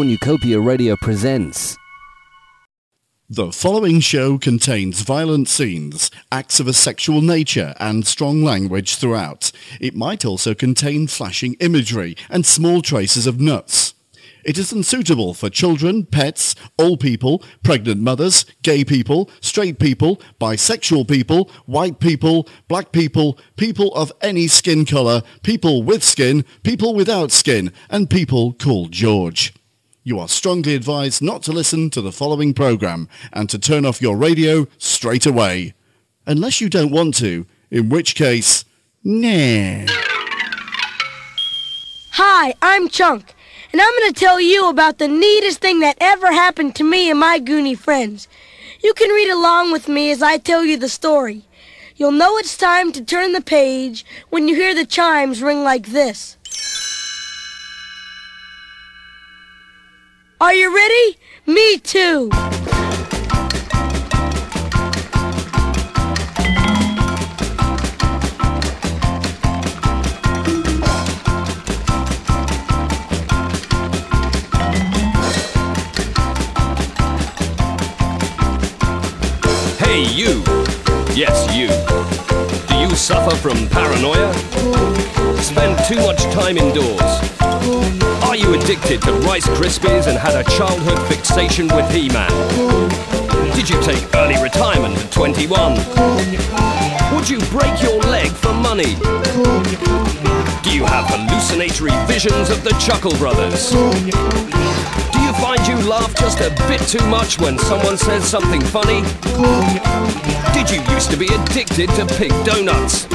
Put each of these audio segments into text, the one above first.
Cornucopia Radio presents. The following show contains violent scenes, acts of a sexual nature and strong language throughout. It might also contain flashing imagery and small traces of nuts. It is unsuitable for children, pets, old people, pregnant mothers, gay people, straight people, bisexual people, white people, black people, people of any skin colour, people with skin, people without skin, and people called George. You are strongly advised not to listen to the following program and to turn off your radio straight away. Unless you don't want to, in which case, nah. Hi, I'm Chunk, and I'm going to tell you about the neatest thing that ever happened to me and my Goonie friends. You can read along with me as I tell you the story. You'll know it's time to turn the page when you hear the chimes ring like this. Are you ready? Me too. Hey, you! Yes, you. Do you suffer from paranoia? Spend too much time indoors? Are you addicted to Rice Krispies and had a childhood fixation with He-Man? Did you take early retirement at 21? Would you break your leg for money? Do you have hallucinatory visions of the Chuckle Brothers? Find you laugh just a bit too much when someone says something funny? Did you used to be addicted to pig donuts?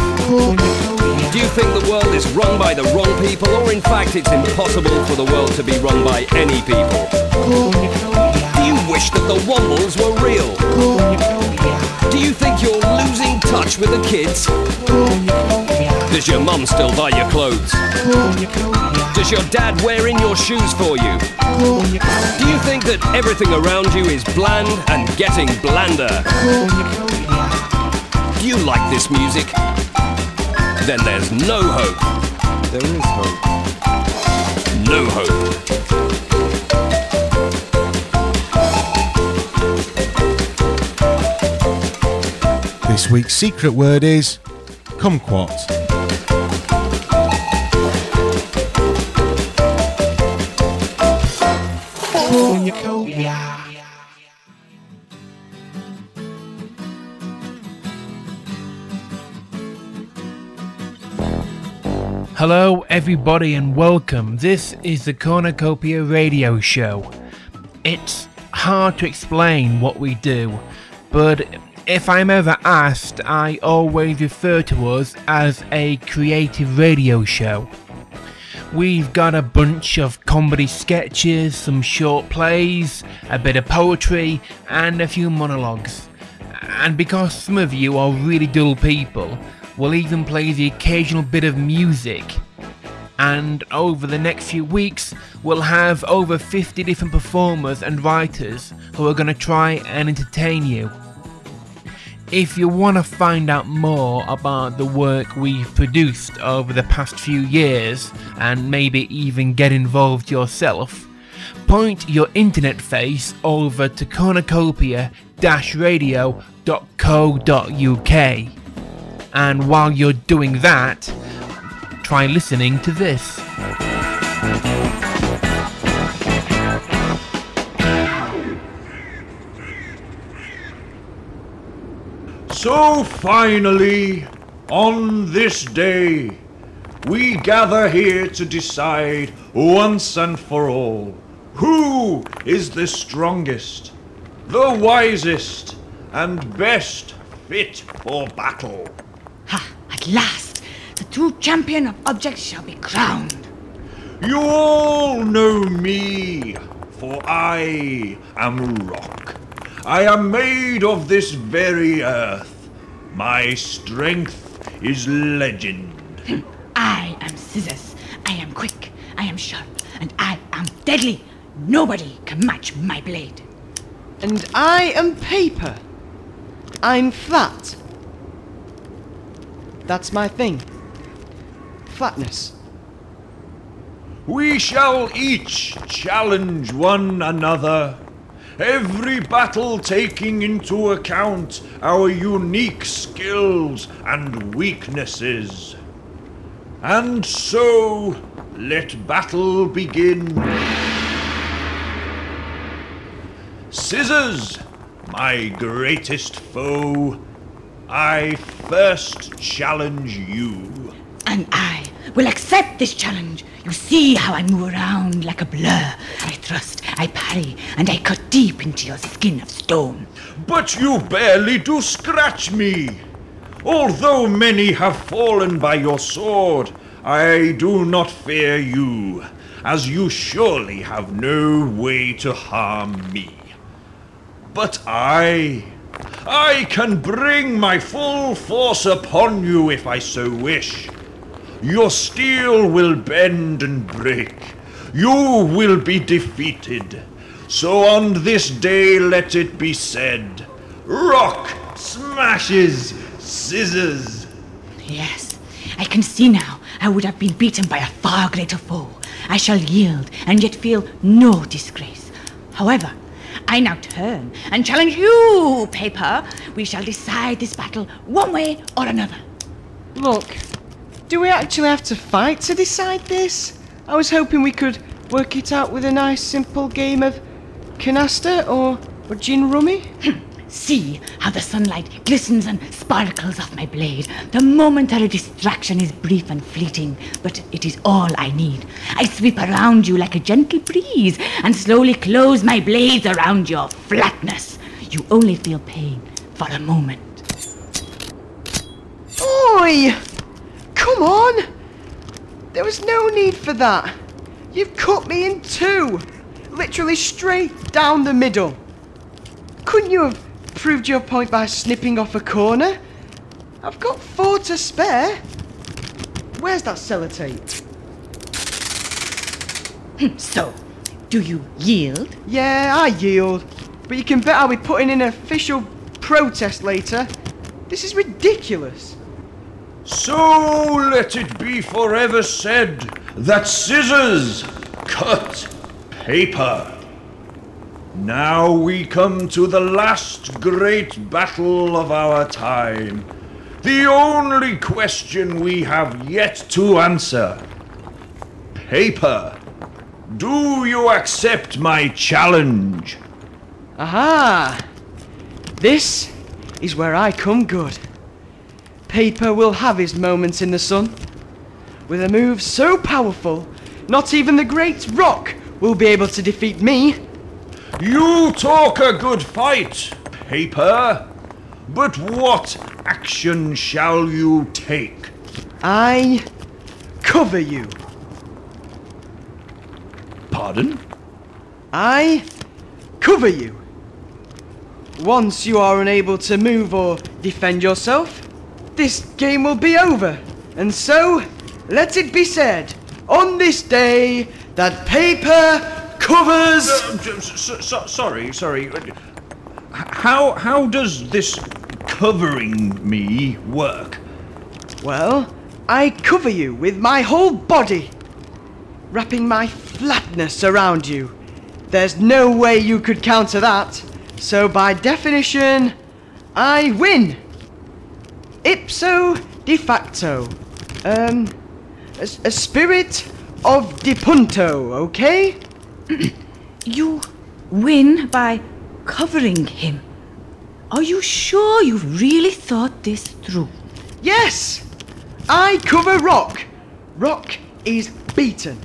Do you think the world is run by the wrong people, or in fact it's impossible for the world to be run by any people? Do you wish that the Wombles were real? Do you think you're losing touch with the kids? Does your mum still buy your clothes? Does your dad wear in your shoes for you? Do you think that everything around you is bland and getting blander? Do you like this music? Then there's no hope. There is hope. No hope. This week's secret word is kumquat. Hello, everybody, and welcome. This is the Cornucopia Radio Show. It's hard to explain what we do, but if I'm ever asked, I always refer to us as a creative radio show. We've got a bunch of comedy sketches, some short plays, a bit of poetry, and a few monologues. And because some of you are really dull people, we'll even play the occasional bit of music. And over the next few weeks, we'll have over 50 different performers and writers who are going to try and entertain you. If you want to find out more about the work we've produced over the past few years, and maybe even get involved yourself, point your internet face over to cornucopia-radio.co.uk. And while you're doing that, try listening to this. So finally, on this day, we gather here to decide once and for all who is the strongest, the wisest, and best fit for battle. Ha! At last, the true champion of objects shall be crowned. You all know me, for I am rock. I am made of this very earth. My strength is legend. I am scissors. I am quick. I am sharp. And I am deadly. Nobody can match my blade. And I am paper. I'm flat. That's my thing. Flatness. We shall each challenge one another. Every battle taking into account our unique skills and weaknesses. And so, let battle begin. Scissors, my greatest foe, I first challenge you. And I will accept this challenge. You see how I move around like a blur. I thrust, I parry, and I cut deep into your skin of stone. But you barely do scratch me. Although many have fallen by your sword, I do not fear you, as you surely have no way to harm me. But I, I can bring my full force upon you if I so wish. Your steel will bend and break. You will be defeated. So on this day let it be said, Rock smashes scissors. Yes, I can see now I would have been beaten by a far greater foe. I shall yield and yet feel no disgrace. However, I now turn and challenge you, Paper. We shall decide this battle one way or another. Look, do we actually have to fight to decide this? I was hoping we could work it out with a nice simple game of canasta or, or gin rummy. See how the sunlight glistens and sparkles off my blade. The momentary distraction is brief and fleeting, but it is all I need. I sweep around you like a gentle breeze and slowly close my blades around your flatness. You only feel pain for a moment. Oi! Come on! There was no need for that. You've cut me in two. Literally straight down the middle. Couldn't you have proved your point by snipping off a corner? I've got four to spare. Where's that sellotape? Hmm, so, do you yield? Yeah, I yield. But you can bet I'll be putting in an official protest later. This is ridiculous. So let it be forever said that scissors cut paper. Now we come to the last great battle of our time. The only question we have yet to answer. Paper, do you accept my challenge? Aha! This is where I come good. Paper will have his moments in the sun. With a move so powerful, not even the great Rock will be able to defeat me. You talk a good fight, Paper. But what action shall you take? I cover you. Pardon? I cover you. Once you are unable to move or defend yourself, this game will be over. And so, let it be said, on this day, that paper covers. Uh, so, so, sorry, sorry. How how does this covering me work? Well, I cover you with my whole body, wrapping my flatness around you. There's no way you could counter that. So, by definition, I win. Ipso de facto. Um, a, a spirit of de punto, okay? You win by covering him. Are you sure you've really thought this through? Yes! I cover Rock. Rock is beaten.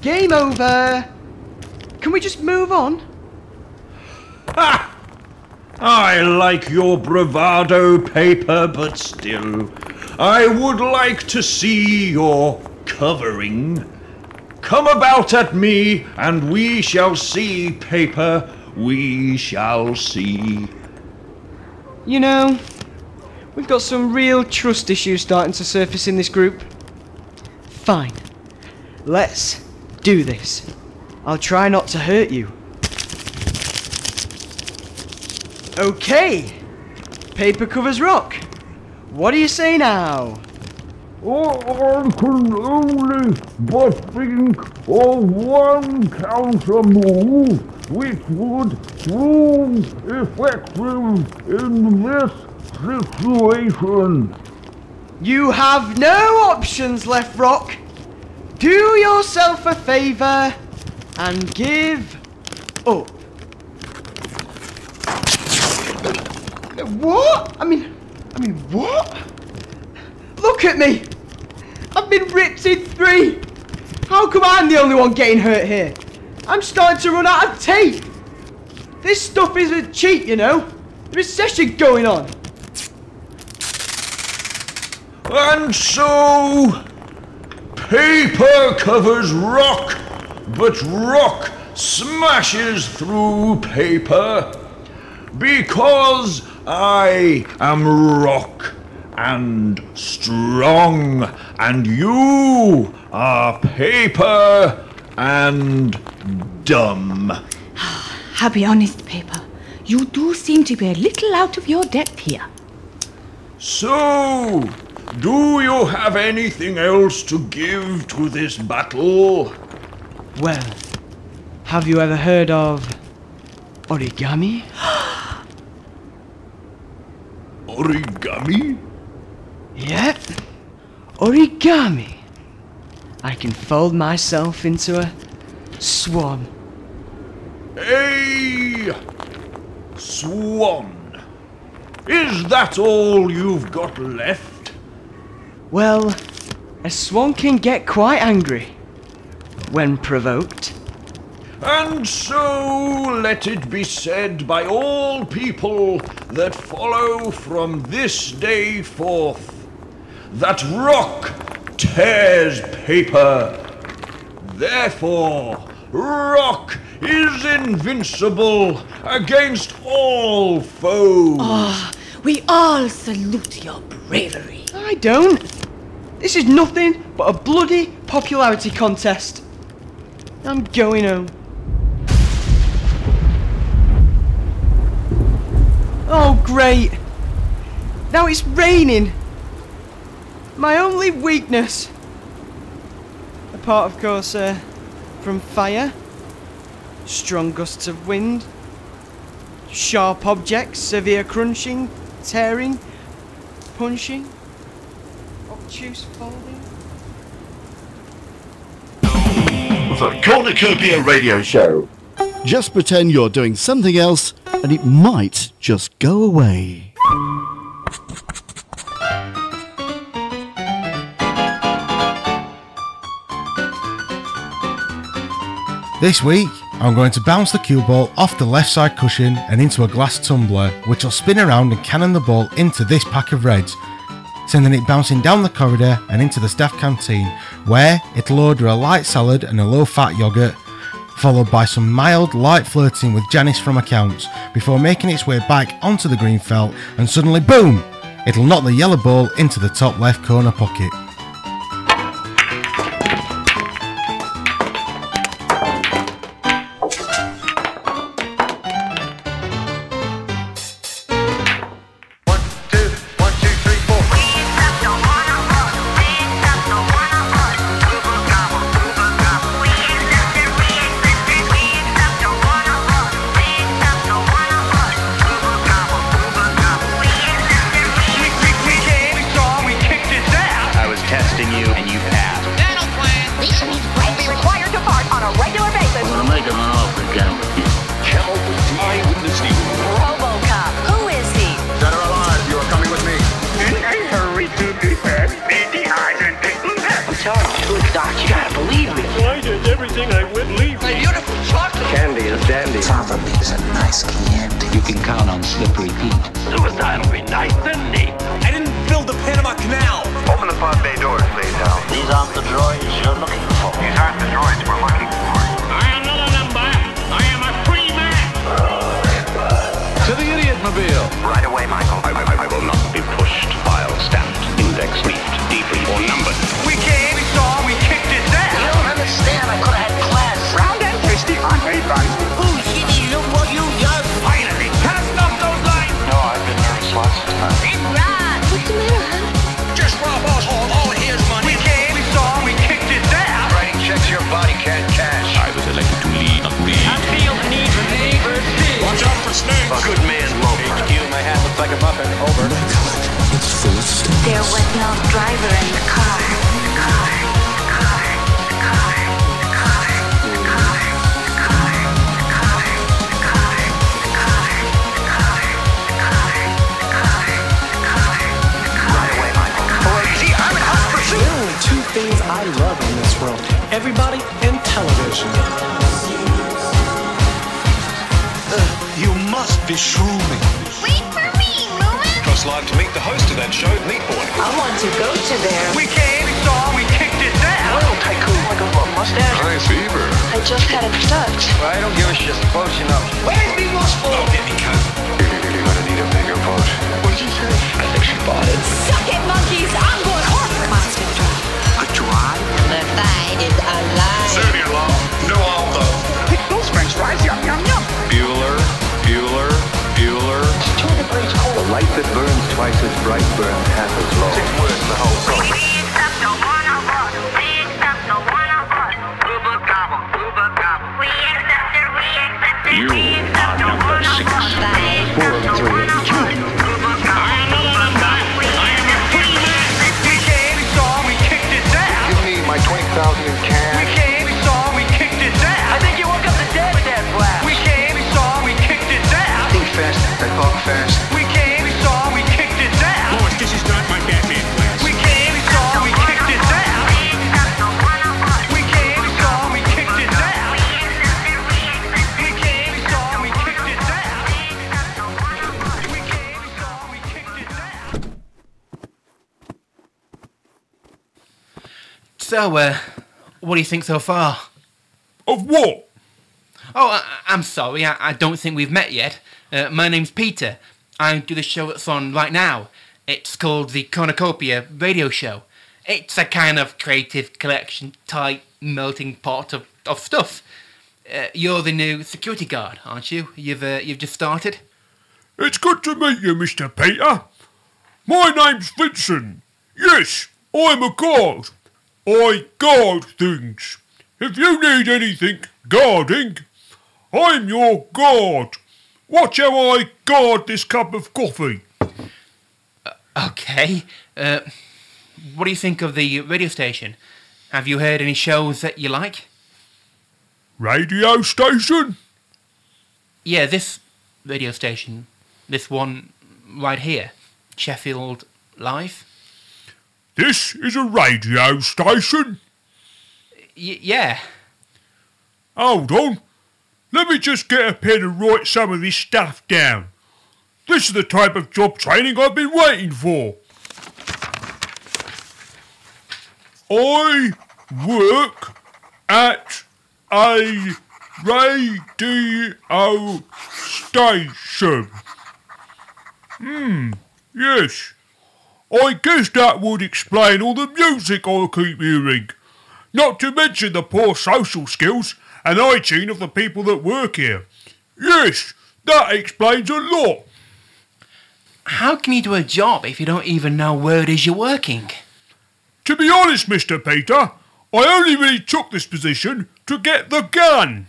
Game over. Can we just move on? Ha! I like your bravado, Paper, but still, I would like to see your covering. Come about at me, and we shall see, Paper, we shall see. You know, we've got some real trust issues starting to surface in this group. Fine. Let's do this. I'll try not to hurt you. Okay. Paper covers rock. What do you say now? I can only but think of one counter move which would prove effective in this situation. You have no options left, Rock. Do yourself a favour and give up. What? I mean, I mean, what? Look at me! I've been ripped in three! How come I'm the only one getting hurt here? I'm starting to run out of tape! This stuff isn't cheap, you know? There's a session going on. And so, paper covers rock, but rock smashes through paper because I am rock and strong, and you are paper and dumb. I'll be honest, Paper. You do seem to be a little out of your depth here. So, do you have anything else to give to this battle? Well, have you ever heard of origami? Origami? Yep. Origami. I can fold myself into a swan. A swan. Is that all you've got left? Well, a swan can get quite angry when provoked. And so let it be said by all people that follow from this day forth that rock tears paper. Therefore, rock is invincible against all foes. Ah, we all salute your bravery. I don't. This is nothing but a bloody popularity contest. I'm going home. Oh, great. Now it's raining. My only weakness. Apart, of course, uh, from fire, strong gusts of wind, sharp objects, severe crunching, tearing, punching, obtuse folding. The Cornucopia Radio Show. Just pretend you're doing something else and it might just go away. This week, I'm going to bounce the cue ball off the left side cushion and into a glass tumbler, which will spin around and cannon the ball into this pack of reds, sending it bouncing down the corridor and into the staff canteen, where it'll order a light salad and a low fat yogurt, followed by some mild light flirting with Janice from accounts, before making its way back onto the green felt, and suddenly boom! It'll knock the yellow ball into the top left corner pocket. Television. Uh, you must be shrooming. Wait for me, Moomin. Just like to meet the host of that show, Meat Boy. I want to go to there. We came, we saw, we kicked it down. Well, tycoon like a little mustache. High fever. I just had it sucked. I don't give a shit. Close enough. Where's the most for? Oh, get me cut. You're gonna need a bigger boat. What did you say? I think she bought it. Suck it, monkeys. I'm going home. Monster drop. A? The fight is alive. Serve-you-law. No all though. Pick those french fries. Yum, yum, yum. Bueller, Bueller, Bueller. Two degrees cold. The light that burns twice as bright burns half as long. Words in the whole song. So, uh, what do you think so far? Of what? Oh, I, I'm sorry, I, I don't think we've met yet. Uh, my name's Peter. I do the show that's on right now. It's called the Cornucopia Radio Show. It's a kind of creative collection, tight, melting pot of, of stuff. Uh, you're the new security guard, aren't you? You've uh, you've just started. It's good to meet you, Mr. Peter. My name's Vincent. Yes, I'm a guard. I guard things. If you need anything guarding, I'm your guard. Watch how I guard this cup of coffee. Okay. Uh, what do you think of the radio station? Have you heard any shows that you like? Radio station? Yeah, this radio station. This one right here. Sheffield Live. This is a radio station. Y- yeah. Hold on. Let me just get a pen and write some of this stuff down. This is the type of job training I've been waiting for. I work at a radio station. Hmm, yes. I guess that would explain all the music I keep hearing. Not to mention the poor social skills and hygiene of the people that work here. Yes, that explains a lot. How can you do a job if you don't even know where it is you're working? To be honest, Mr. Peter, I only really took this position to get the gun.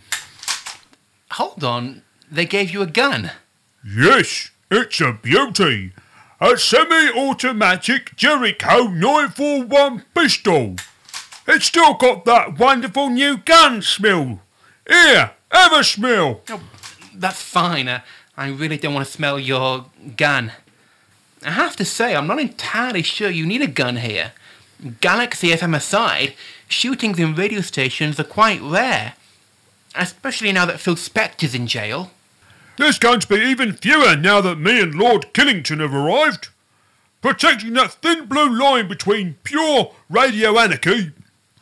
Hold on, they gave you a gun. Yes, it's a beauty. A semi-automatic Jericho 941 pistol. It's still got that wonderful new gun smell. Here, have a smell. Oh, that's fine. Uh, I really don't want to smell your gun. I have to say, I'm not entirely sure you need a gun here. Galaxy FM aside, shootings in radio stations are quite rare. Especially now that Phil Spector's in jail. There's going to be even fewer now that me and Lord Killington have arrived. Protecting that thin blue line between pure radio anarchy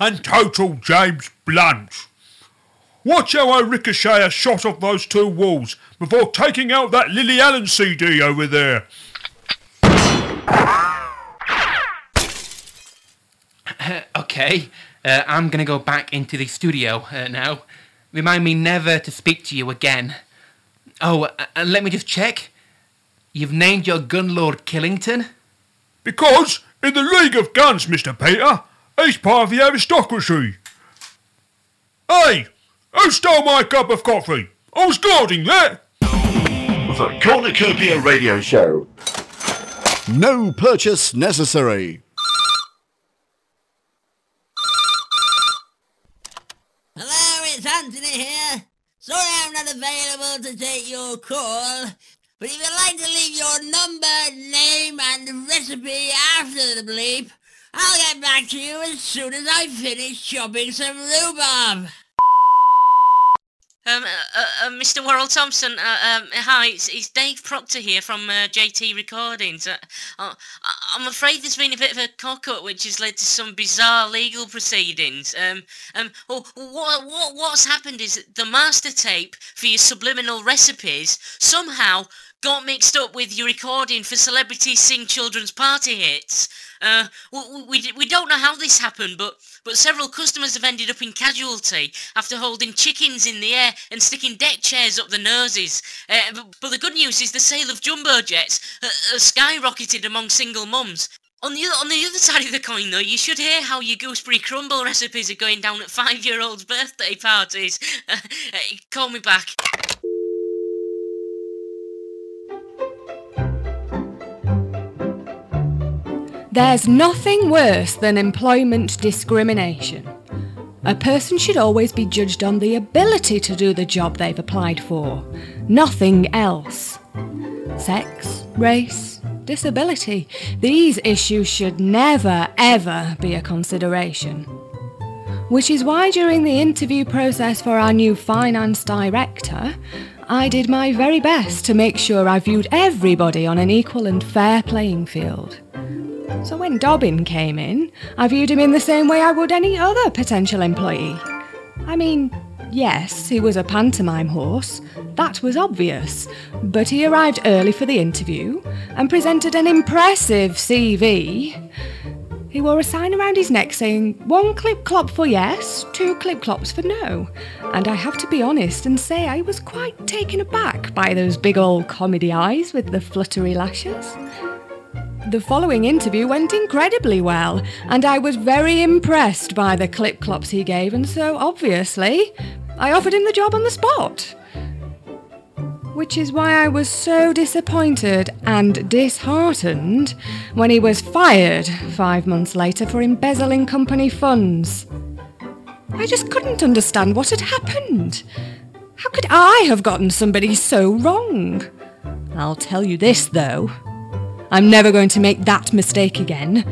and total James Blunt. Watch how I ricochet a shot off those two walls before taking out that Lily Allen CD over there. okay, uh, I'm gonna go back into the studio uh, now. Remind me never to speak to you again. Oh, uh, and let me just check. You've named your gun Lord Killington? Because, in the League of Guns, Mr. Peter, he's part of the aristocracy. Hey, who stole my cup of coffee? I was guarding that. The Cornucopia Radio Show. No purchase necessary. Hello, it's Antony here. Sorry I'm not available to take your call, but if you'd like to leave your number, name, and recipe after the bleep, I'll get back to you as soon as I finish chopping some rhubarb. Um, uh, uh, uh, Mr. Worrall Thompson, uh, um, hi, it's, it's Dave Proctor here from uh, JT Recordings. Uh, I'm afraid there's been a bit of a cock-up which has led to some bizarre legal proceedings. Um, um, what, what, what's happened is the master tape for your subliminal recipes somehow got mixed up with your recording for Celebrities Sing Children's Party Hits. Uh, we, we, we don't know how this happened, but, but several customers have ended up in casualty after holding chickens in the air and sticking deck chairs up their noses. Uh, but, but the good news is the sale of jumbo jets uh, uh, skyrocketed among single mums. On the, on the other side of the coin, though, you should hear how your gooseberry crumble recipes are going down at five-year-olds' birthday parties. Uh, call me back. There's nothing worse than employment discrimination. A person should always be judged on the ability to do the job they've applied for, nothing else. Sex, race, disability, these issues should never, ever be a consideration. Which is why during the interview process for our new finance director, I did my very best to make sure I viewed everybody on an equal and fair playing field. So when Dobbin came in, I viewed him in the same way I would any other potential employee. I mean, yes, he was a pantomime horse, that was obvious, but he arrived early for the interview and presented an impressive CV. He wore a sign around his neck saying, one clip clop for yes, two clip clops for no. And I have to be honest and say I was quite taken aback by those big old comedy eyes with the fluttery lashes. The following interview went incredibly well, and I was very impressed by the clip clops he gave, and so obviously, I offered him the job on the spot. Which is why I was so disappointed and disheartened when he was fired five months later for embezzling company funds. I just couldn't understand what had happened. How could I have gotten somebody so wrong? I'll tell you this, though. I'm never going to make that mistake again.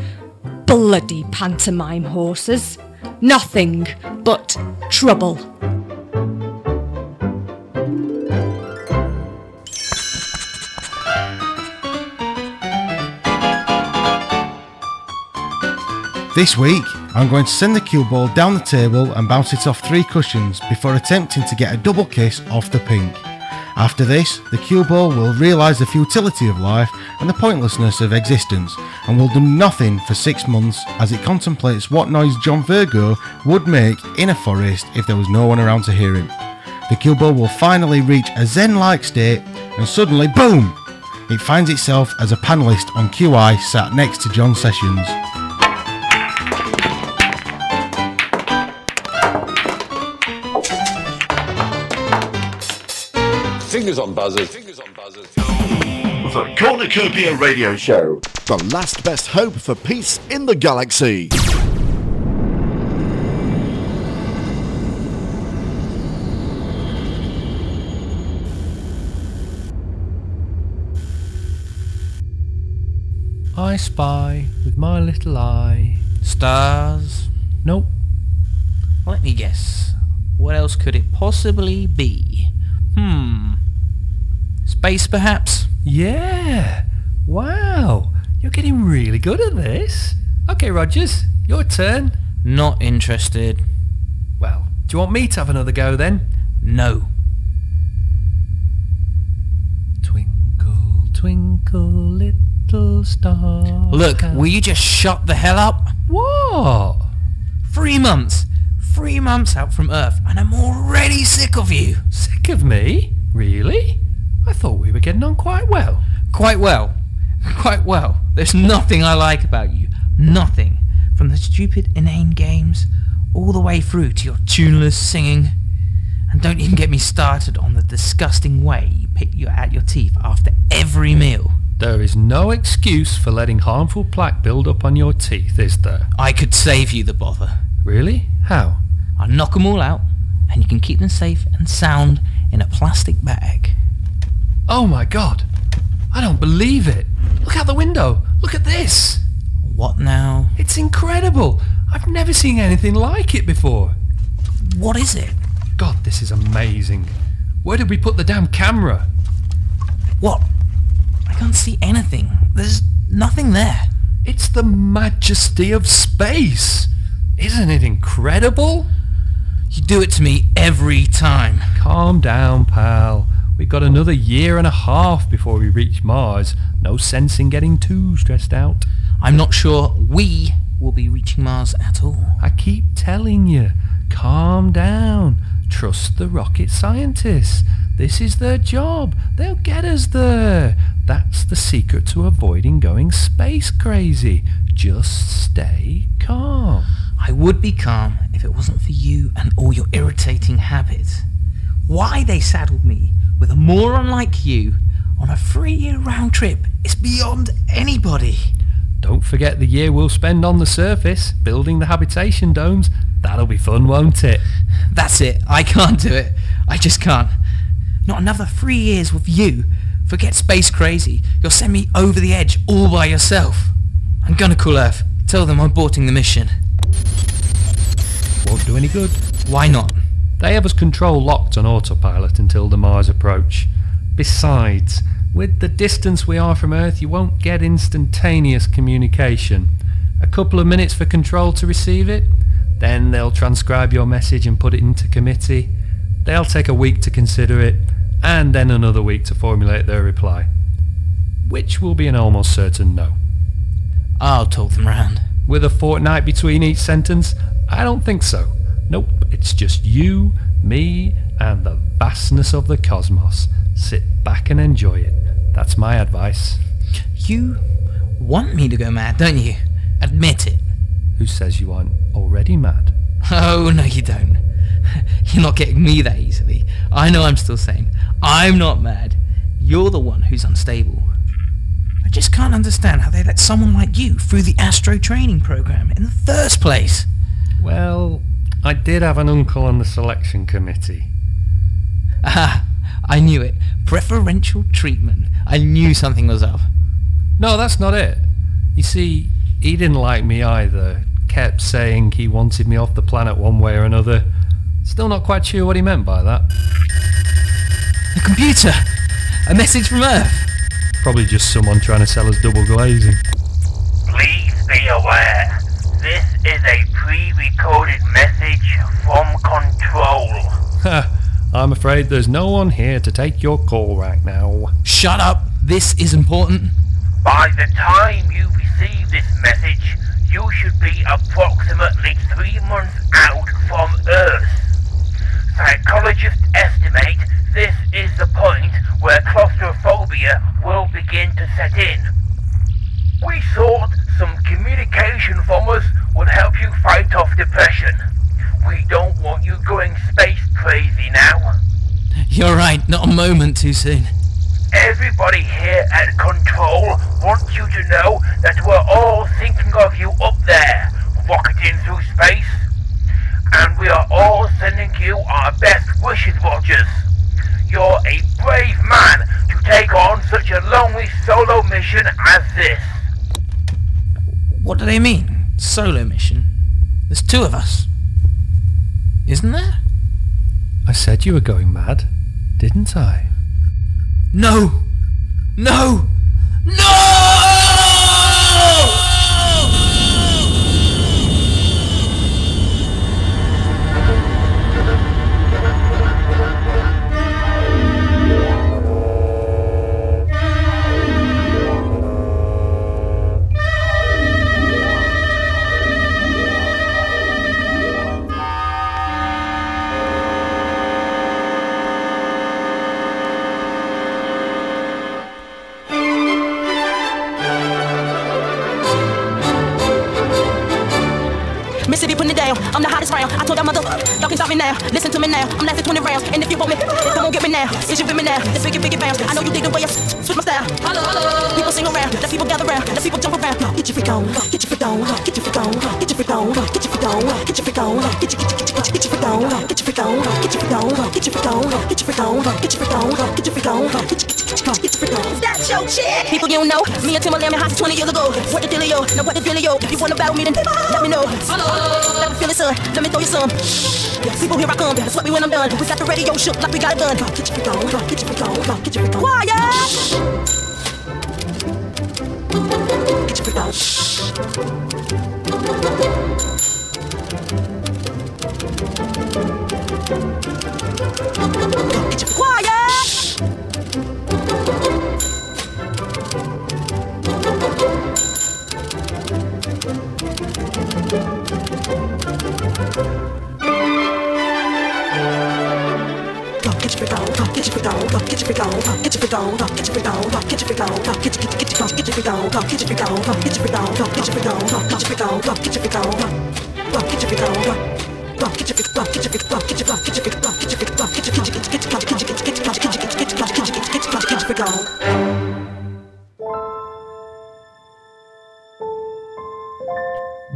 Bloody pantomime horses. Nothing but trouble. This week, I'm going to send the cue ball down the table and bounce it off three cushions before attempting to get a double kiss off the pink. After this, the cue ball will realise the futility of life and the pointlessness of existence and will do nothing for six months as it contemplates what noise John Virgo would make in a forest if there was no one around to hear him. The cue ball will finally reach a zen-like state and suddenly, boom! It finds itself as a panellist on QI sat next to John Sessions. Fingers on buzzers. Fingers on buzzers. The Cornucopia Radio Show. The last best hope for peace in the galaxy. I spy with my little eye. Stars? Nope. Let me guess. What else could it possibly be? Hmm. Space, perhaps? Yeah. Wow. You're getting really good at this. Okay, Rogers, your turn. Not interested. Well, do you want me to have another go then? No. Twinkle, twinkle, little star. Look, will you just shut the hell up? What? Three months. Three months out from Earth, and I'm already sick of you. Sick of me? Really? I thought we were getting on quite well. Quite well. Quite well. There's nothing I like about you. Nothing. From the stupid, inane games, all the way through to your tuneless singing. And don't even get me started on the disgusting way you pick you out your teeth after every meal. There is no excuse for letting harmful plaque build up on your teeth, is there? I could save you the bother. Really? How? I'll knock 'em all out, and you can keep them safe and sound in a plastic bag. Oh my god! I don't believe it! Look out the window! Look at this! What now? It's incredible! I've never seen anything like it before. What is it? God, this is amazing. Where did we put the damn camera? What? I can't see anything. There's nothing there. It's the majesty of space! Isn't it incredible? You do it to me every time. Calm down, pal. We've got another year and a half before we reach Mars. No sense in getting too stressed out. I'm not sure we will be reaching Mars at all. I keep telling you, calm down. Trust the rocket scientists. This is their job. They'll get us there. That's the secret to avoiding going space crazy. Just stay calm. I would be calm if it wasn't for you and all your irritating habits. Why they saddled me with a moron like you on a three-year round trip is beyond anybody. Don't forget the year we'll spend on the surface, building the habitation domes. That'll be fun, won't it? That's it. I can't do it. I just can't. Not another three years with you. Forget space crazy. You'll send me over the edge all by yourself. I'm gonna call Earth. Tell them I'm aborting the mission. Won't do any good. Why not? They have us control locked on autopilot until the Mars approach. Besides, with the distance we are from Earth, you won't get instantaneous communication. A couple of minutes for control to receive it, then they'll transcribe your message and put it into committee. They'll take a week to consider it, and then another week to formulate their reply. Which will be an almost certain no. I'll talk them round. With a fortnight between each sentence? I don't think so. Nope, it's just you, me, and the vastness of the cosmos. Sit back and enjoy it. That's my advice. You want me to go mad, don't you? Admit it. Who says you aren't already mad? Oh, no, you don't. You're not getting me that easily. I know I'm still sane. I'm not mad. You're the one who's unstable. I just can't understand how they let someone like you through the Astro training program in the first place. Well, I did have an uncle on the selection committee. Ah, I knew it. Preferential treatment. I knew something was up. No, that's not it. You see, he didn't like me either. Kept saying he wanted me off the planet one way or another. Still not quite sure what he meant by that. The computer! A message from Earth! Probably just someone trying to sell us double glazing. Please be aware, this is a pre-recorded message from Control. Ha! I'm afraid there's no one here to take your call right now. Shut up! This is important. By the time you receive this message, you should be approximately three months out from Earth. Psychologists estimate this is the point where claustrophobia will begin to set in. We thought some communication from us would help you fight off depression. We don't want you going space crazy now. You're right, not a moment too soon. Everybody here at Control wants you to know that we're all thinking of you up there, rocketing through space. And we are all sending you our best wishes, Rogers. You're a brave man to take on such a lonely solo mission as this. What do they mean? Solo mission? There's two of us. Isn't there? I said you were going mad, didn't I? No! No! Mississippi Now. I'm lasting 20 rounds. And if you want me, come on, get me now. Is you with me now? Let's biggie, biggie bounce. I know you dig the way I switch my style. Hello, hello. People sing around. Let people gather around. Let people jump around. Get your freak on. Get your freak on. Get your freak on. Get your freak on. Get your freak on. Get your freak on. Get your get your get your get your freak on. Get your freak on. Get your freak on. Get your freak on. Get your freak on. Get your freak on. Get your freak on. Get your get your get your get your freak on. That's your chick. People you don't know. Me and Timbaland been hot since 20 years ago. What the dealio? Now what the dealio? If you wanna battle me, then let me know. Hello. Let me feel it, son. Let me throw you some. People, here I come. That's what we when I'm done. We got the radio shook like we got a gun. Get your freak on. Get your freak on. Get your freak on. Quiet. Get your freak on. Get your quiet.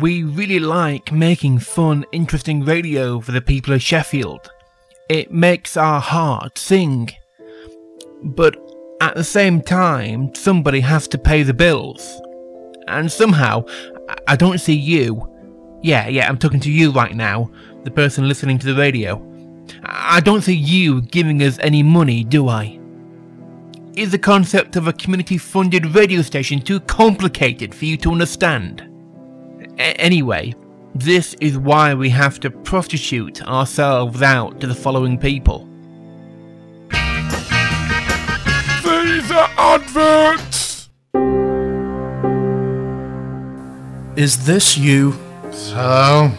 We really like making fun, interesting radio for the people of Sheffield. It makes our heart sing. But at the same time, somebody has to pay the bills. And somehow, I- don't see you. Yeah, yeah, I'm talking to you right now, the person listening to the radio. I don't see you giving us any money, do I? Is the concept of a community funded radio station too complicated for you to understand? A- anyway, this is why we have to prostitute ourselves out to the following people. These are adverts! Is this you? So,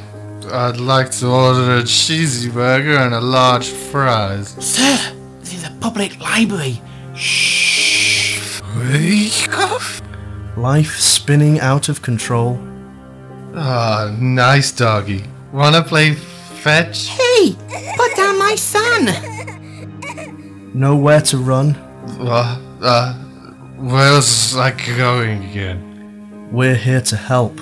I'd like to order a cheesy burger and a large fries. Sir, this is a public library. Shh. Life spinning out of control. Ah, nice doggy. Wanna play fetch? Hey, put down my son. Nowhere to run. Uh, uh, where's I going again? We're here to help.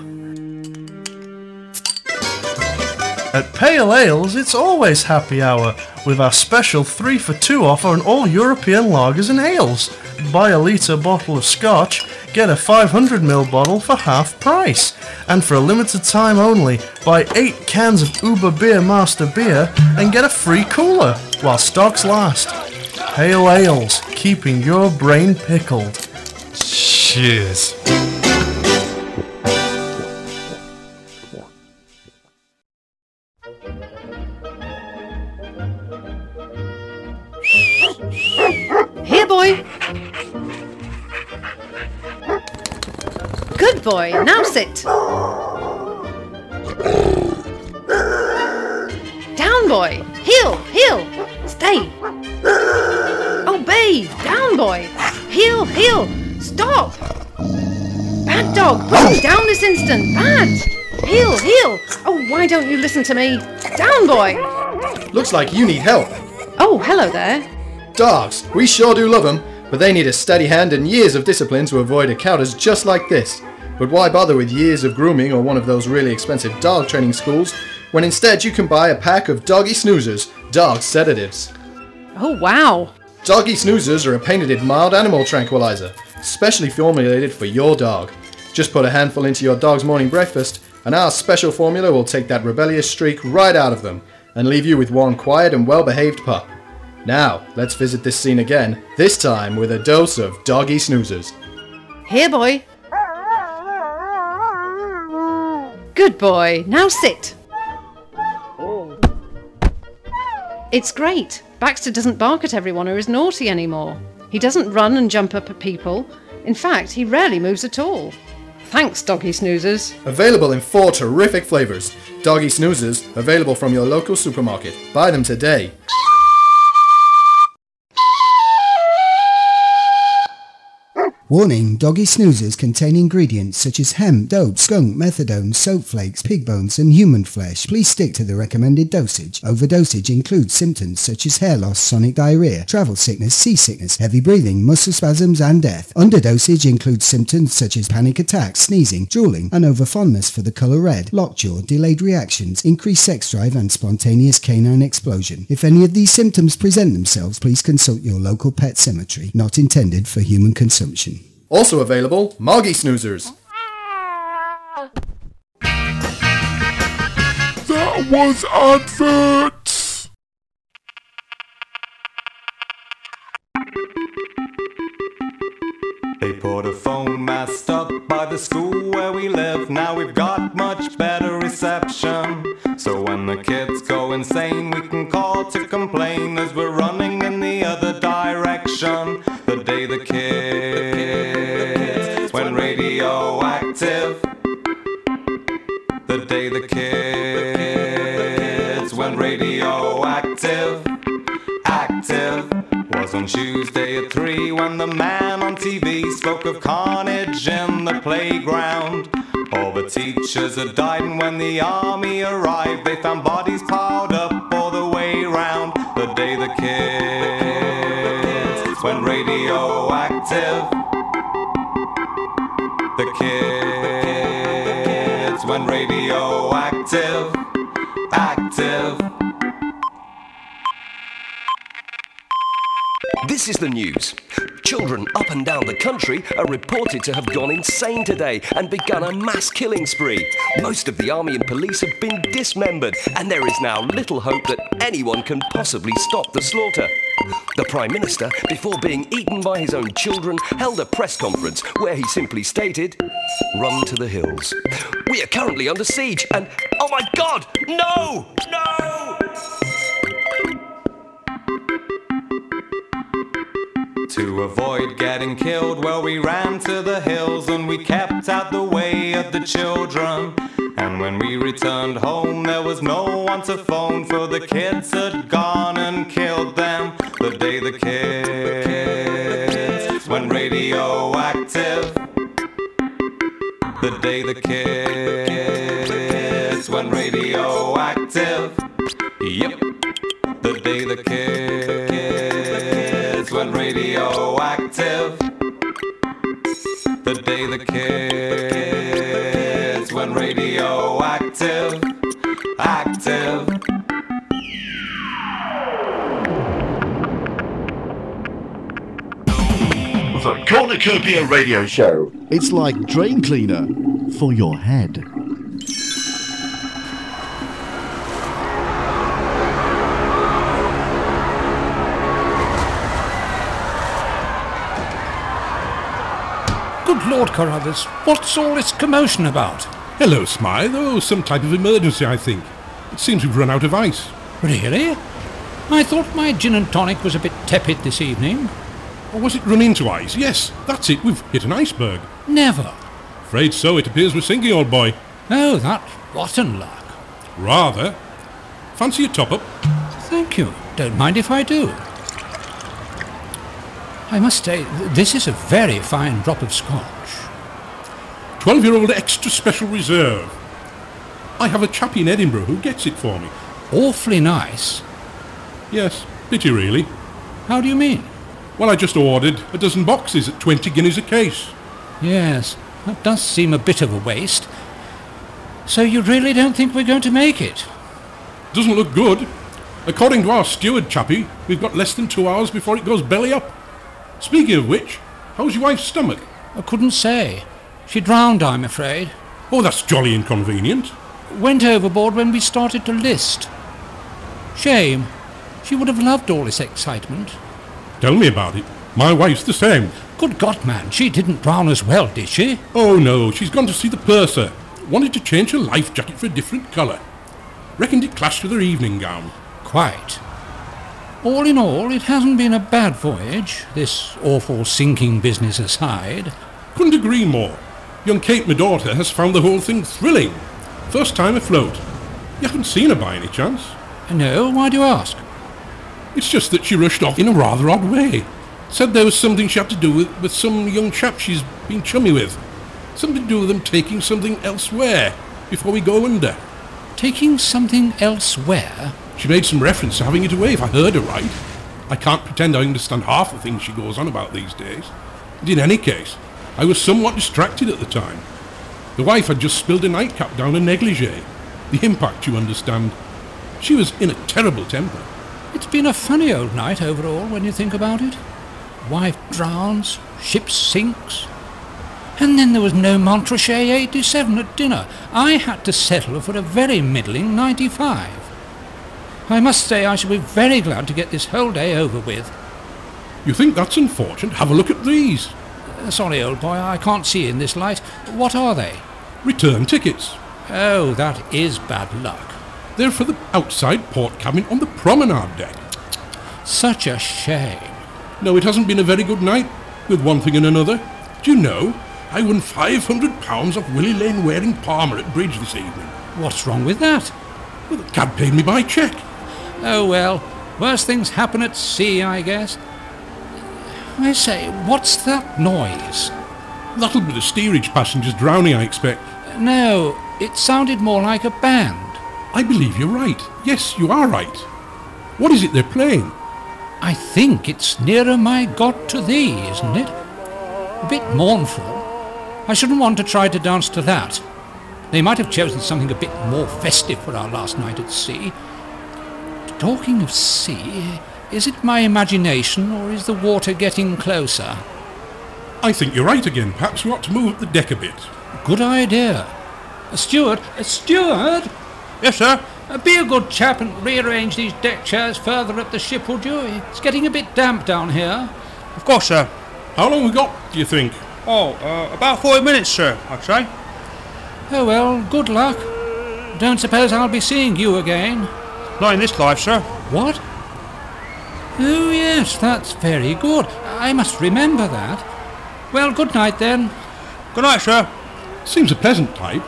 At Pale Ales, it's always happy hour with our special 3 for 2 offer on all European lagers and ales. Buy a litre bottle of scotch, get a 500ml bottle for half price. And for a limited time only, buy 8 cans of Uber Beer Master Beer and get a free cooler while stocks last. Pale Ales, keeping your brain pickled. Cheers. Here, boy. Good boy. Now sit. Down, boy. Heel, heel. Stay. Obey. Down, boy. Heel, heel. Stop. Bad dog. Put him down this instant. Bad. Heel, heel. Oh, why don't you listen to me? Down, boy. Looks like you need help. Oh, hello there. Dogs, we sure do love them, but they need a steady hand and years of discipline to avoid encounters just like this. But why bother with years of grooming or one of those really expensive dog training schools when instead you can buy a pack of doggy snoozers, dog sedatives. Oh, wow. Doggy snoozers are a patented mild animal tranquilizer, specially formulated for your dog. Just put a handful into your dog's morning breakfast, and our special formula will take that rebellious streak right out of them and leave you with one quiet and well behaved pup. Now, let's visit this scene again, this time with a dose of doggy snoozers. Here, boy. Good boy. Now sit. It's great. Baxter doesn't bark at everyone or is naughty anymore. He doesn't run and jump up at people. In fact, he rarely moves at all. Thanks, doggy snoozers. Available in four terrific flavors. Doggy snoozers, available from your local supermarket. Buy them today. Warning, doggy snoozers contain ingredients such as hemp, dope, skunk, methadone, soap flakes, pig bones and human flesh. Please stick to the recommended dosage. Overdosage includes symptoms such as hair loss, sonic diarrhea, travel sickness, seasickness, heavy breathing, muscle spasms and death. Underdosage includes symptoms such as panic attacks, sneezing, drooling and overfondness for the colour red, lockjaw, delayed reactions, increased sex drive and spontaneous canine explosion. If any of these symptoms present themselves, please consult your local pet cemetery. Not intended for human consumption. Also available, Moggy Snoozers. That was adverts! They put a phone mast up by the school where we live. Now we've got much better reception. So when the kids go insane, we can call to complain as we're running in the other direction. The day the kids went radioactive. The day the kids went radioactive. Active was on Tuesday at 3 when the man on TV spoke of carnage in the playground. All the teachers had died, and when the army arrived, they found bodies piled up all the way round. The day the kids went radioactive. This is the news. Children up and down the country are reported to have gone insane today and begun a mass killing spree. Most of the army and police have been dismembered, and there is now little hope that anyone can possibly stop the slaughter. The Prime Minister, before being eaten by his own children, held a press conference where he simply stated, Run to the hills. We are currently under siege, and oh my god, no! No! To avoid getting killed, well, we ran to the hills and we kept out the way of the children. And when we returned home, there was no one to phone, for the kids had gone and killed them. The day the kids went radioactive. The day the kids went radioactive. Yep. The day the kids The day the kids went radioactive. Active. The Cornucopia Radio Show. It's like drain cleaner for your head. Lord, Carruthers, what's all this commotion about? Hello, Smythe. Oh, some type of emergency, I think. It seems we've run out of ice. Really? I thought my gin and tonic was a bit tepid this evening. Or was it run into ice? Yes, that's it. We've hit an iceberg. Never. Afraid so. It appears we're sinking, old boy. Oh, that's rotten luck. Rather. Fancy a top-up? Thank you. Don't mind if I do. I must say, this is a very fine drop of scotch. 12-year-old extra special reserve. I have a chap in Edinburgh who gets it for me. Awfully nice. Yes, pity really. How do you mean? Well, I just ordered a dozen boxes at 20 guineas a case. Yes, that does seem a bit of a waste. So you really don't think we're going to make it? Doesn't look good. According to our steward chappie, we've got less than two hours before it goes belly up. Speaking of which, how's your wife's stomach? I couldn't say. She drowned, I'm afraid. Oh, that's jolly inconvenient. Went overboard when we started to list. Shame. She would have loved all this excitement. Tell me about it. My wife's the same. Good God, man, she didn't drown as well, did she? Oh no, she's gone to see the purser. Wanted to change her life jacket for a different colour. Reckoned it clashed with her evening gown. Quite. All in all, it hasn't been a bad voyage, this awful sinking business aside. Couldn't agree more. Young Kate, my daughter, has found the whole thing thrilling. First time afloat. You haven't seen her by any chance? No, why do you ask? It's just that she rushed off in a rather odd way. Said there was something she had to do with, with some young chap she's been chummy with. Something to do with them taking something elsewhere before we go under. Taking something elsewhere? She made some reference to having it away, if I heard her right. I can't pretend I understand half the things she goes on about these days. And in any case, I was somewhat distracted at the time. The wife had just spilled a nightcap down a negligee. The impact, you understand. She was in a terrible temper. It's been a funny old night overall when you think about it. Wife drowns, ship sinks. And then there was no Montrachet 87 at dinner. I had to settle for a very middling 95. I must say I shall be very glad to get this whole day over with. You think that's unfortunate? Have a look at these. Uh, sorry, old boy, I can't see in this light. What are they? Return tickets. Oh, that is bad luck. They're for the outside port cabin on the promenade deck. Such a shame. No, it hasn't been a very good night, with one thing and another. Do you know, I won £500 off Willie Lane wearing Palmer at bridge this evening. What's wrong with that? Well, the cab paid me by cheque. Oh well, worse things happen at sea, I guess. I say, what's that noise? That'll be the steerage passengers drowning, I expect. No, it sounded more like a band. I believe you're right. Yes, you are right. What is it they're playing? I think it's Nearer My God to Thee, isn't it? A bit mournful. I shouldn't want to try to dance to that. They might have chosen something a bit more festive for our last night at sea. Talking of sea, is it my imagination or is the water getting closer? I think you're right again. Perhaps we ought to move up the deck a bit. Good idea. A steward, a steward! Yes, sir. Uh, be a good chap and rearrange these deck chairs further up the ship, would you? It's getting a bit damp down here. Of course, sir. How long we got, do you think? Oh, uh, about 40 minutes, sir, I'd say. Oh well, good luck. Don't suppose I'll be seeing you again. Not in this life, sir. What? Oh yes, that's very good. I must remember that. Well, good night then. Good night, sir. Seems a pleasant type.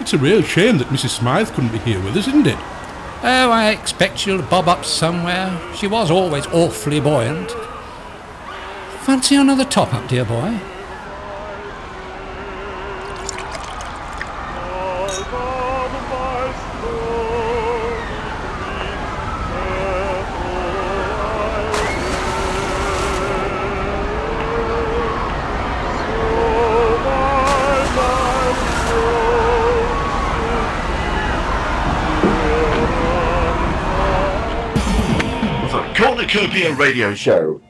It's a real shame that Mrs. Smythe couldn't be here with us, isn't it? Oh, I expect she'll bob up somewhere. She was always awfully buoyant. Fancy another top-up, dear boy? Cornucopia Radio Show.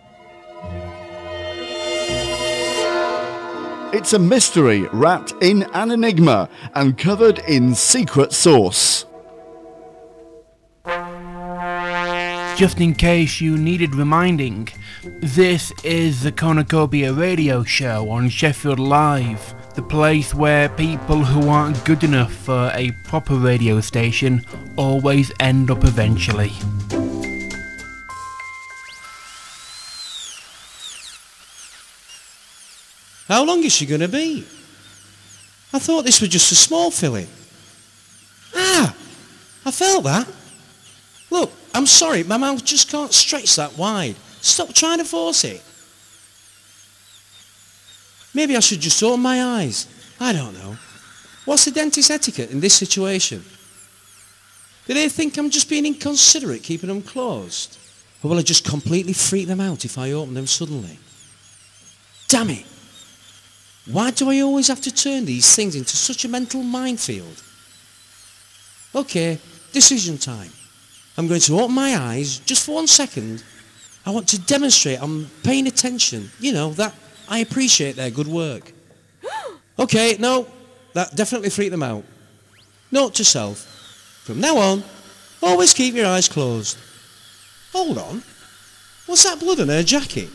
It's a mystery wrapped in an enigma and covered in secret sauce. Just in case you needed reminding, this is the Cornucopia Radio Show on Sheffield Live, the place where people who aren't good enough for a proper radio station always end up eventually. How long is she going to be? I thought this was just a small filling. Ah, I felt that. Look, I'm sorry, my mouth just can't stretch that wide. Stop trying to force it. Maybe I should just open my eyes. I don't know. What's the dentist etiquette in this situation? Do they think I'm just being inconsiderate keeping them closed? Or will I just completely freak them out if I open them suddenly? Damn it! Why do I always have to turn these things into such a mental minefield? Okay, decision time. I'm going to open my eyes just for one second. I want to demonstrate I'm paying attention. You know, that I appreciate their good work. Okay, no, that definitely freaked them out. Note to self. From now on, always keep your eyes closed. Hold on. What's that blood on her jacket?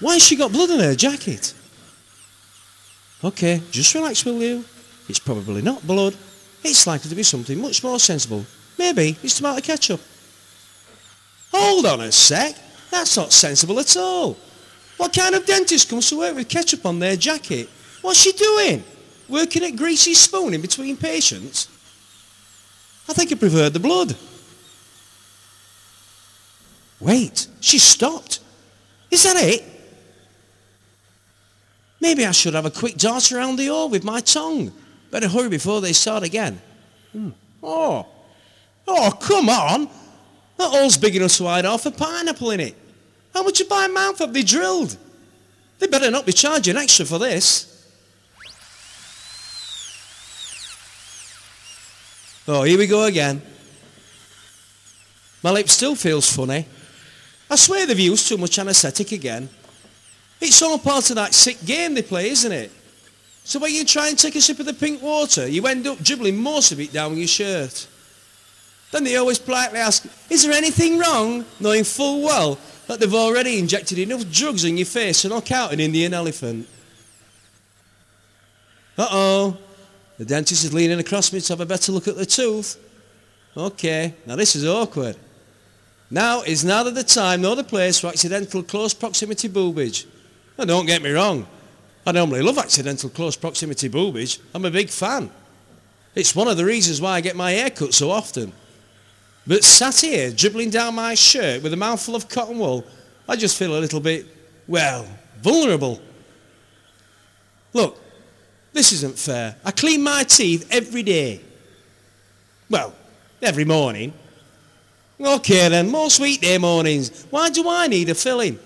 Why has she got blood on her jacket? Okay, just relax, will you? It's probably not blood. It's likely to be something much more sensible. Maybe it's tomato ketchup. Hold on a sec. That's not sensible at all. What kind of dentist comes to work with ketchup on their jacket? What's she doing? Working at Greasy Spoon in between patients? I think I preferred the blood. Wait, she stopped. Is that it? Maybe I should have a quick dart around the hall with my tongue. Better hurry before they start again. Hmm. Oh. Oh, come on. That hole's big enough to hide half a pineapple in it. How much you buy a mouth have they drilled? They better not be charging extra for this. Oh, here we go again. My lip still feels funny. I swear they've used too much anaesthetic again. It's all part of that sick game they play, isn't it? So when you try and take a sip of the pink water, you end up dribbling most of it down your shirt. Then they always politely ask, is there anything wrong? Knowing full well that they've already injected enough drugs in your face to knock out an Indian elephant. Uh-oh. The dentist is leaning across me to have a better look at the tooth. Okay, now this is awkward. Now is neither the time nor the place for accidental close proximity boobage. Now don't get me wrong. I normally love accidental close proximity boobage. I'm a big fan. It's one of the reasons why I get my hair cut so often. But sat here, dribbling down my shirt with a mouthful of cotton wool, I just feel a little bit, well, vulnerable. Look, this isn't fair. I clean my teeth every day. Well, every morning. Okay then, most weekday mornings. Why do I need a filling?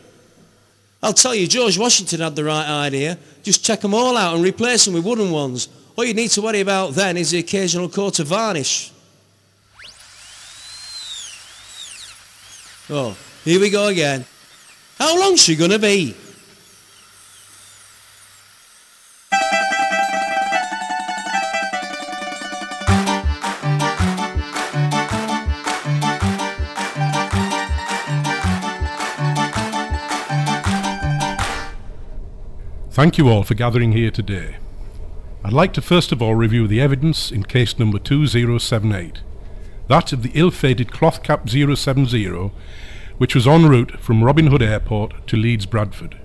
I'll tell you, George Washington had the right idea. Just check them all out and replace them with wooden ones. All you need to worry about then is the occasional coat of varnish. Oh, here we go again. How long's she gonna be? Thank you all for gathering here today. I'd like to first of all review the evidence in case number 2078, that of the ill-fated cloth cap 070, which was en route from Robin Hood Airport to Leeds Bradford.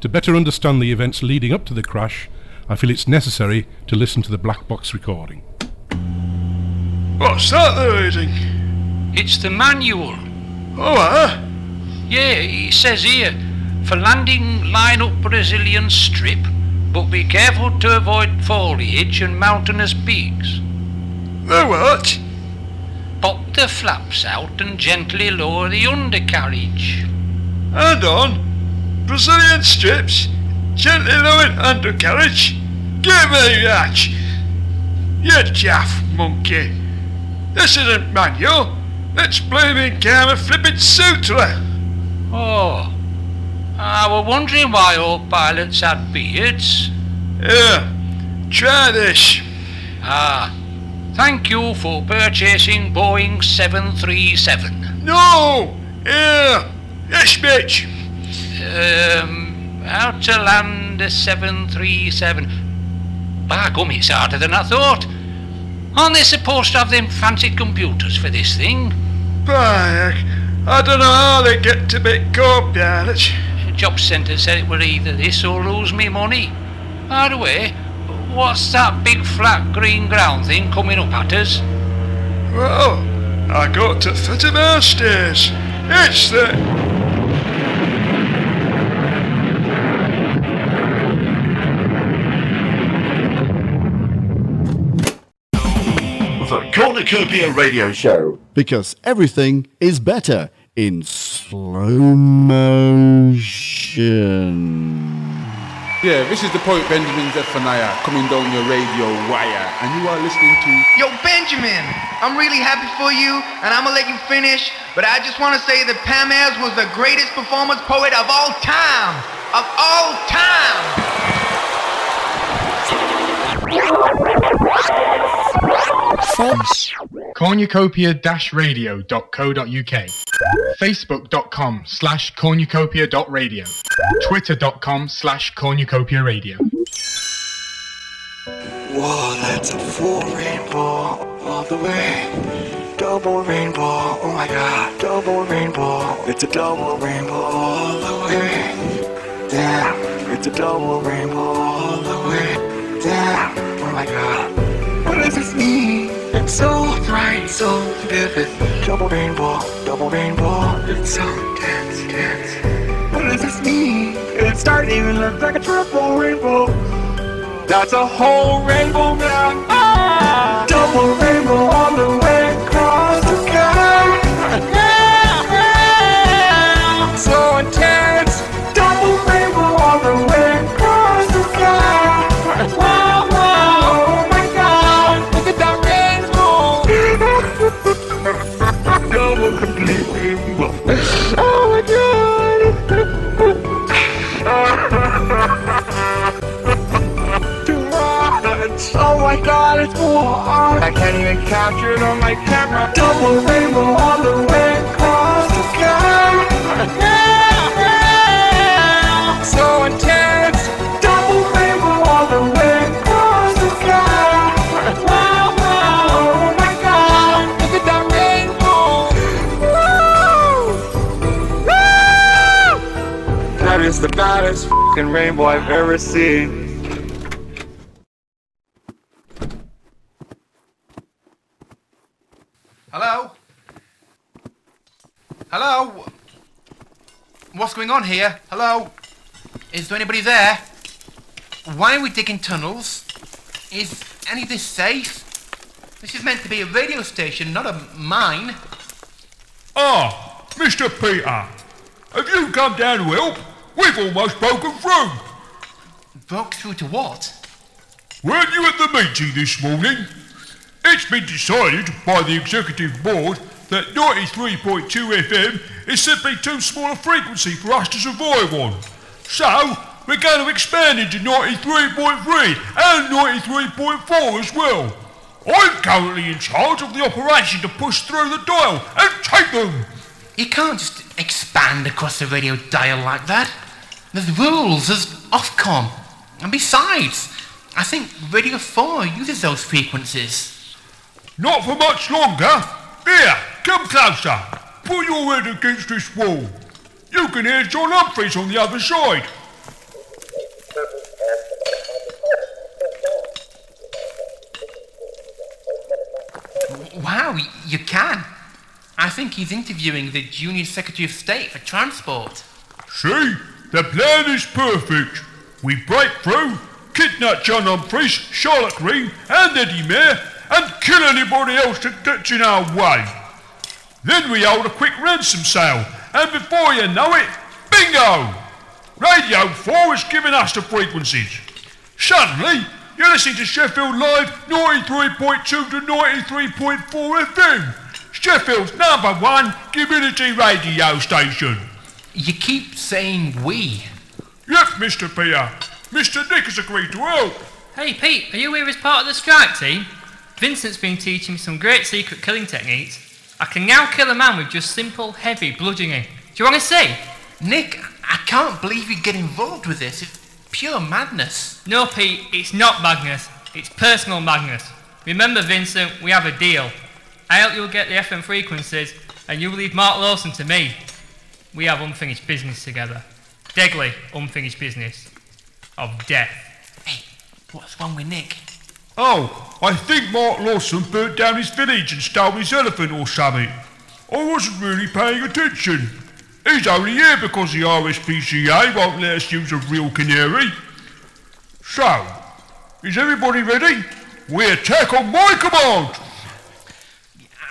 To better understand the events leading up to the crash, I feel it's necessary to listen to the black box recording. What's that they're reading? It's the manual. Oh, uh? Yeah, it says here, for landing line up Brazilian strip, but be careful to avoid foliage and mountainous peaks. The what? Pop the flaps out and gently lower the undercarriage. Hand on. Brazilian strips. Gently lowered undercarriage. Give me that. You daft monkey. This isn't manual. It's blaming Kama flipping sutra. Oh, I was wondering why all pilots had beards. Here, try this. Ah, thank you for purchasing Boeing 737. No! Here! This bitch! Um, how to land a 737. By gum, it's harder than I thought. Aren't they supposed to have them fancy computers for this thing? By heck, I don't know how they get to be co-pilots. Job centre said it were either this or lose me money. By the way, what's that big flat green ground thing coming up at us? Well, I got to foot of our stairs. It's the... The Cornucopia Radio Show. Because everything is better in slow motion. Yeah, this is the poet Benjamin Zephaniah coming down your radio wire, and you are listening to. Yo, Benjamin, I'm really happy for you, and I'm gonna let you finish, but I just wanna say that Pam Ayres was the greatest performance poet of all time! Of all time! cornucopia-radio.co.uk facebook.com slash cornucopia.radio twitter.com slash cornucopia radio Whoa, that's a full rainbow all the way. Double rainbow, oh my god, double rainbow. It's a double rainbow all the way. Damn, it's a double rainbow all the way. Damn, oh my god. What does this mean? It's so bright, so vivid. Double rainbow, double rainbow. It's so dense, dense. What does this mean? me. It started even look like a triple rainbow. That's a whole rainbow now. Ah! Double rainbow on the I can't even capture it on my camera. Double rainbow all the way across the sky. So intense. Double rainbow all the way across the sky. Wow, wow. Oh my god. Look at that rainbow. Woo! Woo! That is the baddest fucking rainbow I've ever seen. Hello? Hello? What's going on here? Hello? Is there anybody there? Why are we digging tunnels? Is any of this safe? This is meant to be a radio station, not a mine. Ah, Mr. Peter. Have you come down to help? We've almost broken through. Broke through to what? Weren't you at the meeting this morning? It's been decided by the executive board that 93.2 FM is simply too small a frequency for us to survive on. So, we're going to expand into 93.3 and 93.4 as well. I'm currently in charge of the operation to push through the dial and take them. You can't just expand across the radio dial like that. There's rules, there's Ofcom. And besides, I think Radio 4 uses those frequencies. Not for much longer. Here, come closer. Put your head against this wall. You can hear John Humphrys on the other side. Wow, you can. I think he's interviewing the Junior Secretary of State for Transport. See? The plan is perfect. We break through, kidnap John Humphrys, Charlotte Green, and Eddie Mair, and kill anybody else that gets in our way. Then we hold a quick ransom sale, and before you know it, bingo! Radio 4 is giving us the frequencies. Suddenly, you're listening to Sheffield Live 93.2 to 93.4 FM. Sheffield's number one community radio station. You keep saying we. Yep, Mr. Peter. Mr. Nick has agreed to help. Hey Pete, are you here as part of the strike team? Vincent's been teaching me some great secret killing techniques. I can now kill a man with just simple, heavy bludgeoning. Do you want to see? Nick, I can't believe you get involved with this. It's pure madness. No, Pete, it's not madness. It's personal madness. Remember, Vincent, we have a deal. I help you get the FM frequencies, and you leave Mark Lawson to me. We have unfinished business together. Deadly unfinished business. Of death. What's wrong with Nick? Oh, I think Mark Lawson burnt down his village and stole his elephant or something. I wasn't really paying attention. He's only here because the RSPCA won't let us use a real canary. So, is everybody ready? We attack on my command!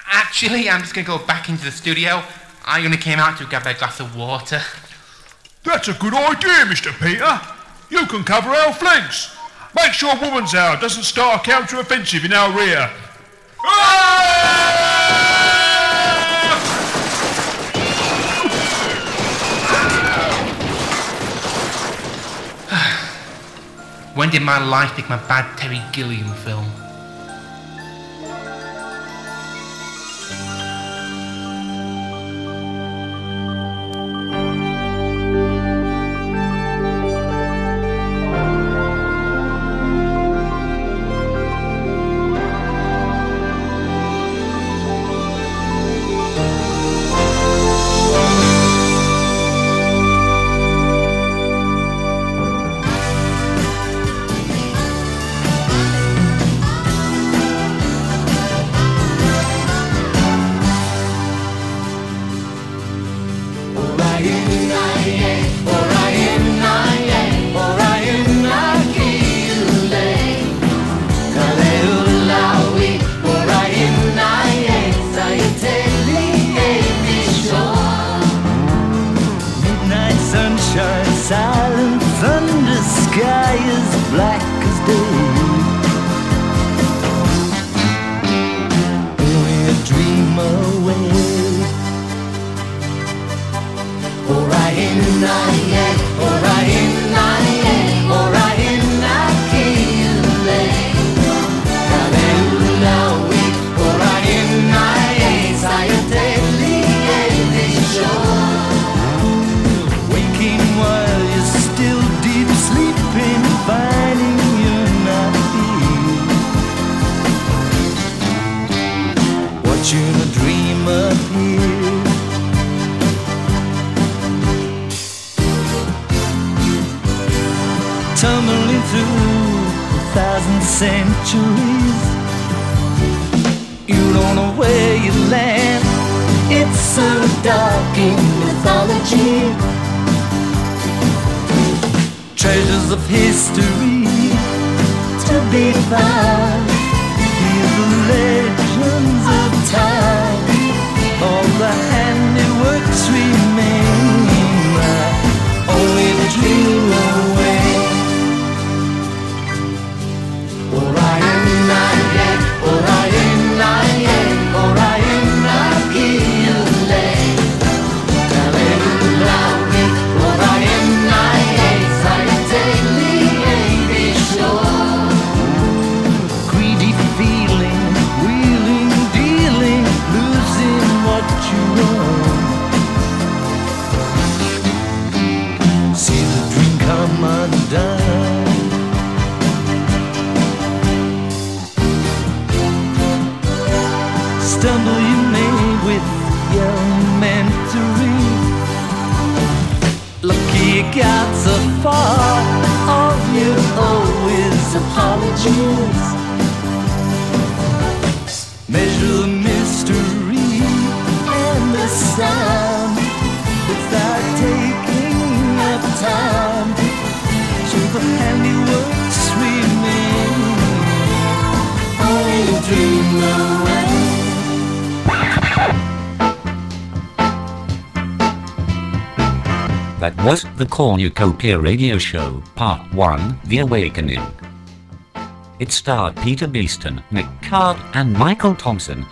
Actually, I'm just going to go back into the studio. I only came out to grab a glass of water. That's a good idea, Mr. Peter. You can cover our flanks. Make sure Woman's Hour doesn't start a counter-offensive in our rear. When did my life become a bad Terry Gilliam film? Thousand centuries. You don't know where you land. It's so dark in mythology treasures of history to be found. Hear the legends of time, all the handiworks remain. Only the dream got so far, all you owe is apologies. Measure the mystery and the sound without taking up time to the handiworks remain. Only dream That was the Cornucopia Radio Show, Part 1, The Awakening. It starred Peter Beeston, Nick Card, and Michael Thompson.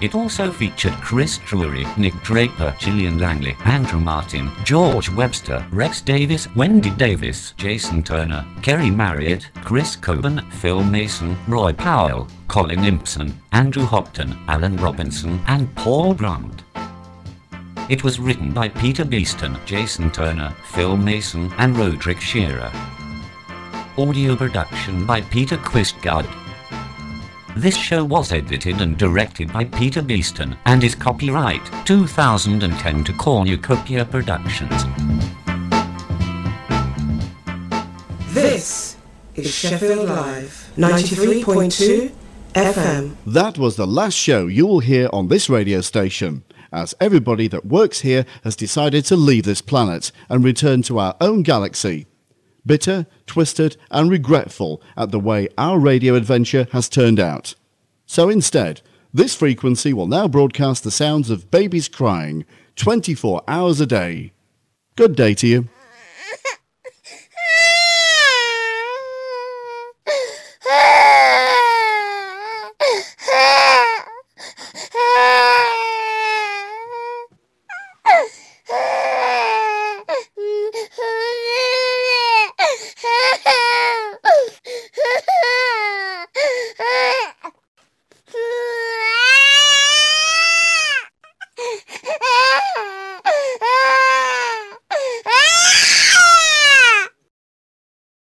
It also featured Chris Drury, Nick Draper, Gillian Langley, Andrew Martin, George Webster, Rex Davis, Wendy Davis, Jason Turner, Kerry Marriott, Chris Coburn, Phil Mason, Roy Powell, Colin Impson, Andrew Hopton, Alan Robinson, and Paul Grant. It was written by Peter Beeston, Jason Turner, Phil Mason, and Roderick Shearer. Audio production by Peter Quistgaard. This show was edited and directed by Peter Beeston and is copyright 2010 to Cornucopia Productions. This is Sheffield Live 93.2 FM. That was the last show you will hear on this radio station, as everybody that works here has decided to leave this planet and return to our own galaxy. Bitter, twisted, and regretful at the way our radio adventure has turned out. So instead, this frequency will now broadcast the sounds of babies crying 24 hours a day. Good day to you.